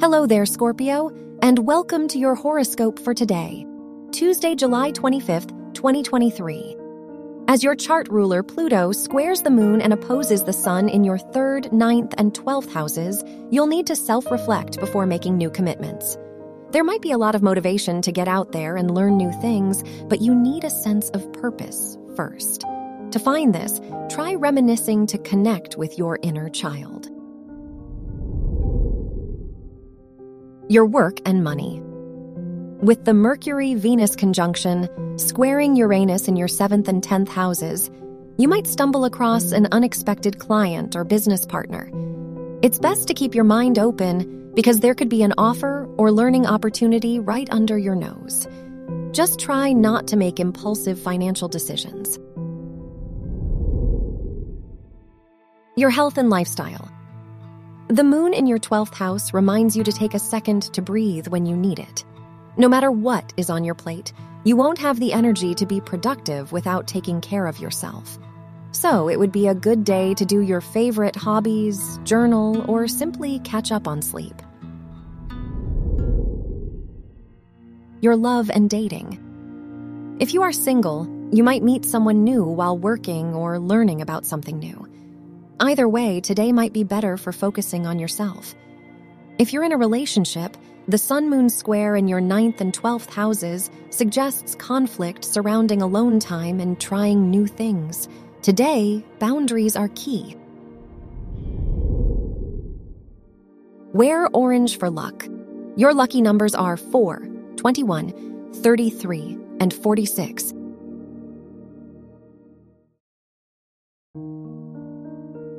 Hello there, Scorpio, and welcome to your horoscope for today, Tuesday, July 25th, 2023. As your chart ruler, Pluto, squares the moon and opposes the sun in your third, ninth, and 12th houses, you'll need to self reflect before making new commitments. There might be a lot of motivation to get out there and learn new things, but you need a sense of purpose first. To find this, try reminiscing to connect with your inner child. Your work and money. With the Mercury Venus conjunction squaring Uranus in your 7th and 10th houses, you might stumble across an unexpected client or business partner. It's best to keep your mind open because there could be an offer or learning opportunity right under your nose. Just try not to make impulsive financial decisions. Your health and lifestyle. The moon in your 12th house reminds you to take a second to breathe when you need it. No matter what is on your plate, you won't have the energy to be productive without taking care of yourself. So, it would be a good day to do your favorite hobbies, journal, or simply catch up on sleep. Your love and dating. If you are single, you might meet someone new while working or learning about something new. Either way, today might be better for focusing on yourself. If you're in a relationship, the Sun Moon square in your ninth and 12th houses suggests conflict surrounding alone time and trying new things. Today, boundaries are key. Wear orange for luck. Your lucky numbers are 4, 21, 33, and 46.